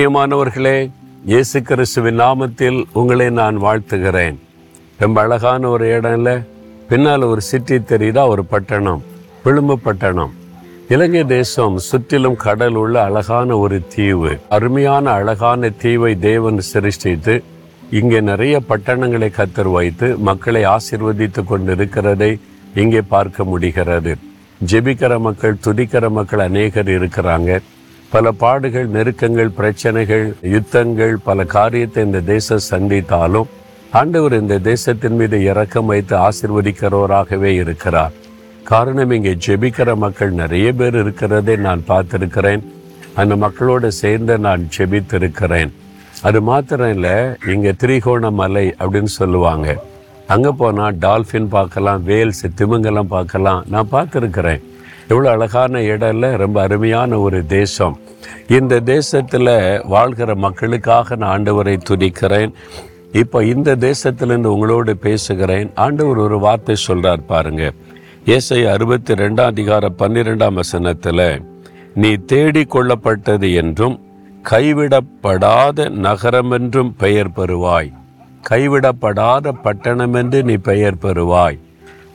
பிரியமானவர்களே இயேசு கிறிஸ்துவின் நாமத்தில் உங்களை நான் வாழ்த்துகிறேன். ரொம்ப அழகான ஒரு இடம்ல பின்னால் ஒரு சிட்டி தெரியுதா? ஒரு பட்டணம் விழும்பு பட்டணம். இலங்கை தேசம் சுற்றிலும் கடல் உள்ள அழகான ஒரு தீவு. அருமையான அழகான தீவை தேவன் சிருஷ்டித்து இங்கே நிறைய பட்டணங்களை கத்தர் வைத்து மக்களை ஆசிர்வதித்து கொண்டிருக்கிறதை இங்கே பார்க்க முடிகிறது. ஜெபிக்கிற மக்கள் துதிக்கிற மக்கள் அநேகர் இருக்கிறாங்க. பல பாடுகள் நெருக்கங்கள் பிரச்சனைகள் யுத்தங்கள் பல காரியத்தை இந்த தேசம் சந்தித்தாலும் ஆண்டவர் இந்த தேசத்தின் மீது இறக்கம் வைத்து ஆசிர்வதிக்கிறவராகவே இருக்கிறார். காரணம் இங்கே ஜெபிக்கிற மக்கள் நிறைய பேர் இருக்கிறதை நான் பார்த்திருக்கிறேன். அந்த மக்களோடு சேர்ந்து நான் ஜெபித்திருக்கிறேன். அது மாத்திரம் இல்லை இங்கே திரிகோணமலை அப்படின்னு சொல்லுவாங்க. அங்கே போனால் டால்ஃபின் பார்க்கலாம் வேல்ஸ் திமிங்கலம் பார்க்கலாம் நான் பார்த்துருக்கிறேன். எவ்வளோ அழகான இடம் இல்லை ரொம்ப அருமையான ஒரு தேசம். இந்த தேசத்தில் வாழ்கிற மக்களுக்காக நான் ஆண்டவரை துதிக்கிறேன். இப்போ இந்த தேசத்திலிருந்து உங்களோடு பேசுகிறேன். ஆண்டவர் ஒரு வார்த்தை சொல்கிறார் பாருங்க. ஏசை அறுபத்தி ரெண்டாம் அதிகார பன்னிரெண்டாம் வசனத்தில் நீ தேடி கொள்ளப்பட்டது என்றும் கைவிடப்படாத நகரம் என்றும் பெயர் பெறுவாய். கைவிடப்படாத பட்டணம் என்று நீ பெயர் பெறுவாய்.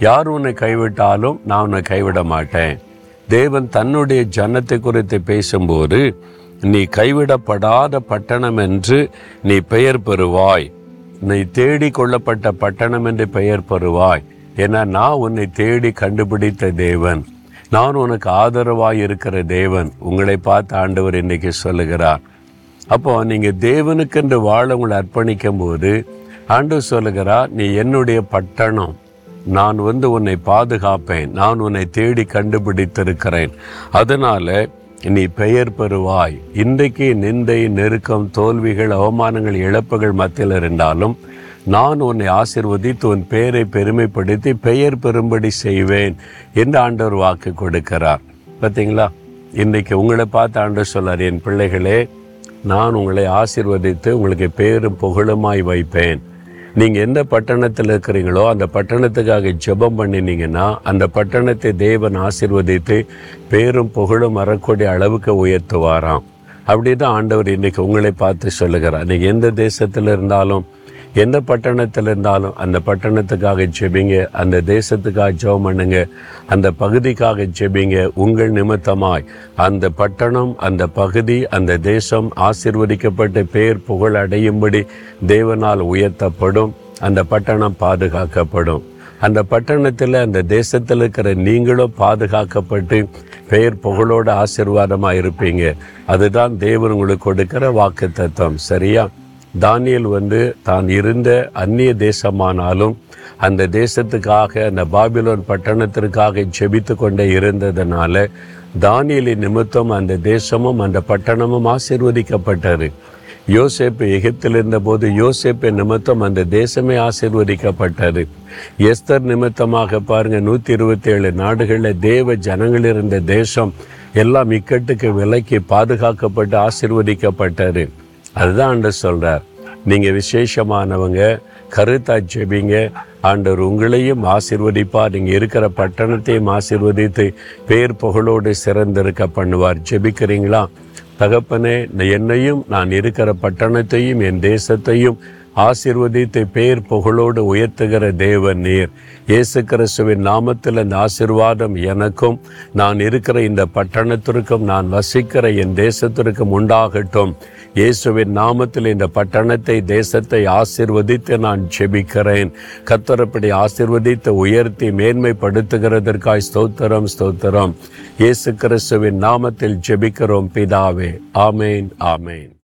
யார் உன்னை கைவிட்டாலும் நான் உன்னை கைவிட மாட்டேன். தேவன் தன்னுடைய ஜனத்தை குறித்து பேசும்போது நீ கைவிடப்படாத பட்டணம் என்று நீ பெயர் பெறுவாய். நீ தேடி கொள்ளப்பட்ட பட்டணம் என்று பெயர் பெறுவாய். ஏன்னா நான் உன்னை தேடி கண்டுபிடித்த தேவன். நான் உனக்கு ஆதரவாய் இருக்கிற தேவன். உங்களை பார்த்து ஆண்டவர் இன்னைக்கு சொல்லுகிறார். அப்போ நீங்க தேவனுக்கென்று வாழ உங்களை அர்ப்பணிக்கும் போது ஆண்டு சொல்லுகிறார் நீ என்னுடைய பட்டணம் நான் வந்து உன்னை பாதுகாப்பேன். நான் உன்னை தேடி கண்டுபிடித்திருக்கிறேன். அதனால நீ பெயர் பெறுவாய். இன்றைக்கு நிந்தை நெருக்கம் தோல்விகள் அவமானங்கள் இழப்புகள் மத்தியில் இருந்தாலும் நான் உன்னை ஆசிர்வதித்து உன் பெயரை பெருமைப்படுத்தி பெயர் பெறும்படி செய்வேன் என்று ஆண்டவர் வாக்கு கொடுக்கிறார். பார்த்தீங்களா இன்றைக்கு உங்களை பார்த்து ஆண்டவர் சொல்லார் என் பிள்ளைகளே நான் உங்களை ஆசிர்வதித்து உங்களுக்கு பேரும் புகழுமாய் வைப்பேன். நீங்கள் எந்த பட்டணத்தில் இருக்கிறீங்களோ அந்த பட்டணத்துக்காக ஜெபம் பண்ணினீங்கன்னா அந்த பட்டணத்தை தேவன் ஆசிர்வதித்து பேரும் புகழும் வரக்கூடிய அளவுக்கு உயர்த்துவாராம். அப்படி தான் ஆண்டவர் இன்னைக்கு உங்களை பார்த்து சொல்லுகிறார். நீங்கள் எந்த தேசத்தில் இருந்தாலும் எந்த பட்டணத்தில் இருந்தாலும் அந்த பட்டணத்துக்காக ஜெபிங்க அந்த தேசத்துக்காக ஜெபம் பண்ணுங்க அந்த பகுதிக்காக ஜெபிங்க. உங்கள் நிமித்தமாய் அந்த பட்டணம் அந்த பகுதி அந்த தேசம் ஆசிர்வதிக்கப்பட்டு பேர் புகழ் அடையும்படி தேவனால் உயர்த்தப்படும் அந்த பட்டணம் பாதுகாக்கப்படும். அந்த பட்டணத்தில் அந்த தேசத்தில் இருக்கிற நீங்களும் பாதுகாக்கப்பட்டு பெயர் புகழோட ஆசீர்வாதமாக இருப்பீங்க. அதுதான் தேவன் உங்களுக்கு கொடுக்கிற வாக்கு தத்துவம் சரியா? தானியல் வந்து தான் இருந்த அந்நிய தேசமானாலும் அந்த தேசத்துக்காக அந்த பாபிலோன் பட்டணத்திற்காக ஜெபித்து கொண்டே இருந்ததுனால தானியலின் நிமித்தம் அந்த தேசமும் அந்த பட்டணமும் ஆசிர்வதிக்கப்பட்டது. யோசேப்பு எகிப்தில் இருந்தபோது யோசேப்பு நிமித்தம் அந்த தேசமே ஆசிர்வதிக்கப்பட்டது. எஸ்தர் நிமித்தமாக பாருங்க நூற்றி இருபத்தி ஏழு நாடுகளில் தேவ ஜனங்கள் இருந்த தேசம் எல்லாம் இக்கட்டுக்கு விலைக்கு பாதுகாக்கப்பட்டு ஆசிர்வதிக்கப்பட்டது. அதுதான் ஆண்டர் சொல்கிறார் நீங்கள் விசேஷமானவங்க கருத்தா ஜெபிங்க ஆண்டவர் உங்களையும் ஆசிர்வதிப்பார். நீங்கள் இருக்கிற பட்டணத்தையும் ஆசிர்வதித்து பேர் புகழோடு சிறந்திருக்க பண்ணுவார். ஜெபிக்கிறீங்களா? தகப்பனே என்னையும் நான் இருக்கிற பட்டணத்தையும் என் தேசத்தையும் ஆசிர்வதித்து பேர் புகழோடு உயர்த்துகிற தேவன் நீர். இயேசு கிறிஸ்துவின் நாமத்தில் அந்த ஆசிர்வாதம் எனக்கும் நான் இருக்கிற இந்த பட்டணத்திற்கும் நான் வசிக்கிற என் தேசத்திற்கும் உண்டாகட்டும். இயேசுவின் நாமத்தில் இந்த பட்டணத்தை தேசத்தை ஆசிர்வதித்து நான் ஜெபிக்கிறேன் கத்தரப்படி ஆசிர்வதித்து உயர்த்தி மேன்மைப்படுத்துகிறதற்காய் ஸ்தோத்திரம் ஸ்தோத்திரம். இயேசு கிறிஸ்துவின் நாமத்தில் ஜெபிக்கிறோம் பிதாவே. ஆமேன் ஆமேன்.